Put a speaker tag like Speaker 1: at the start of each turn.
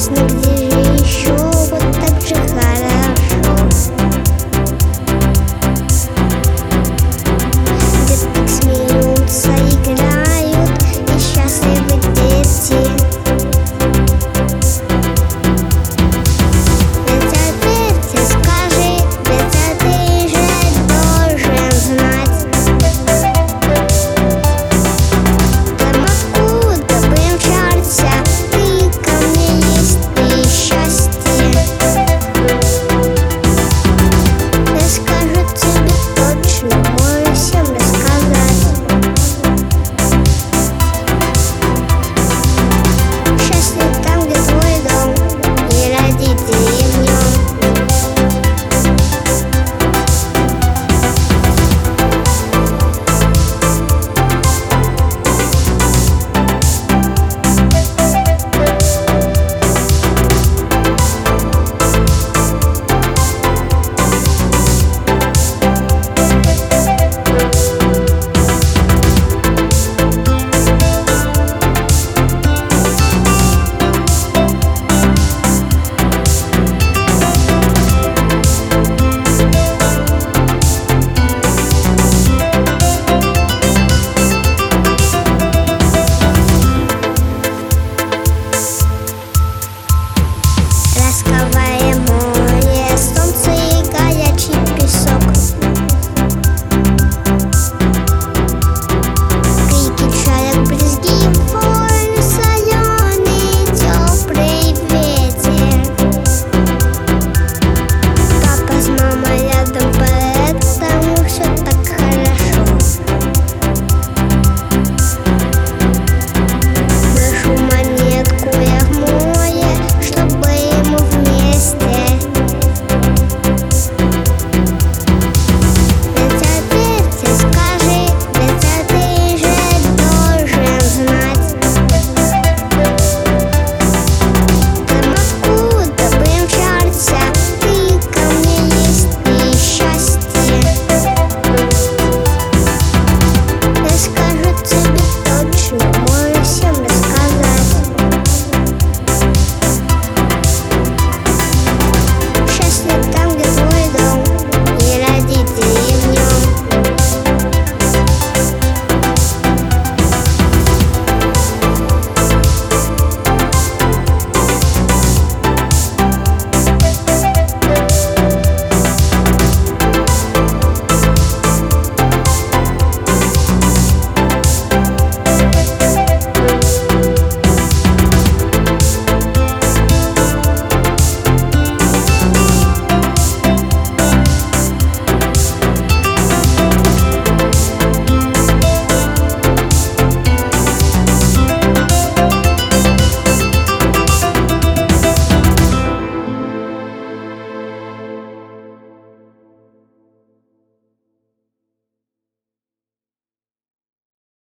Speaker 1: Disney.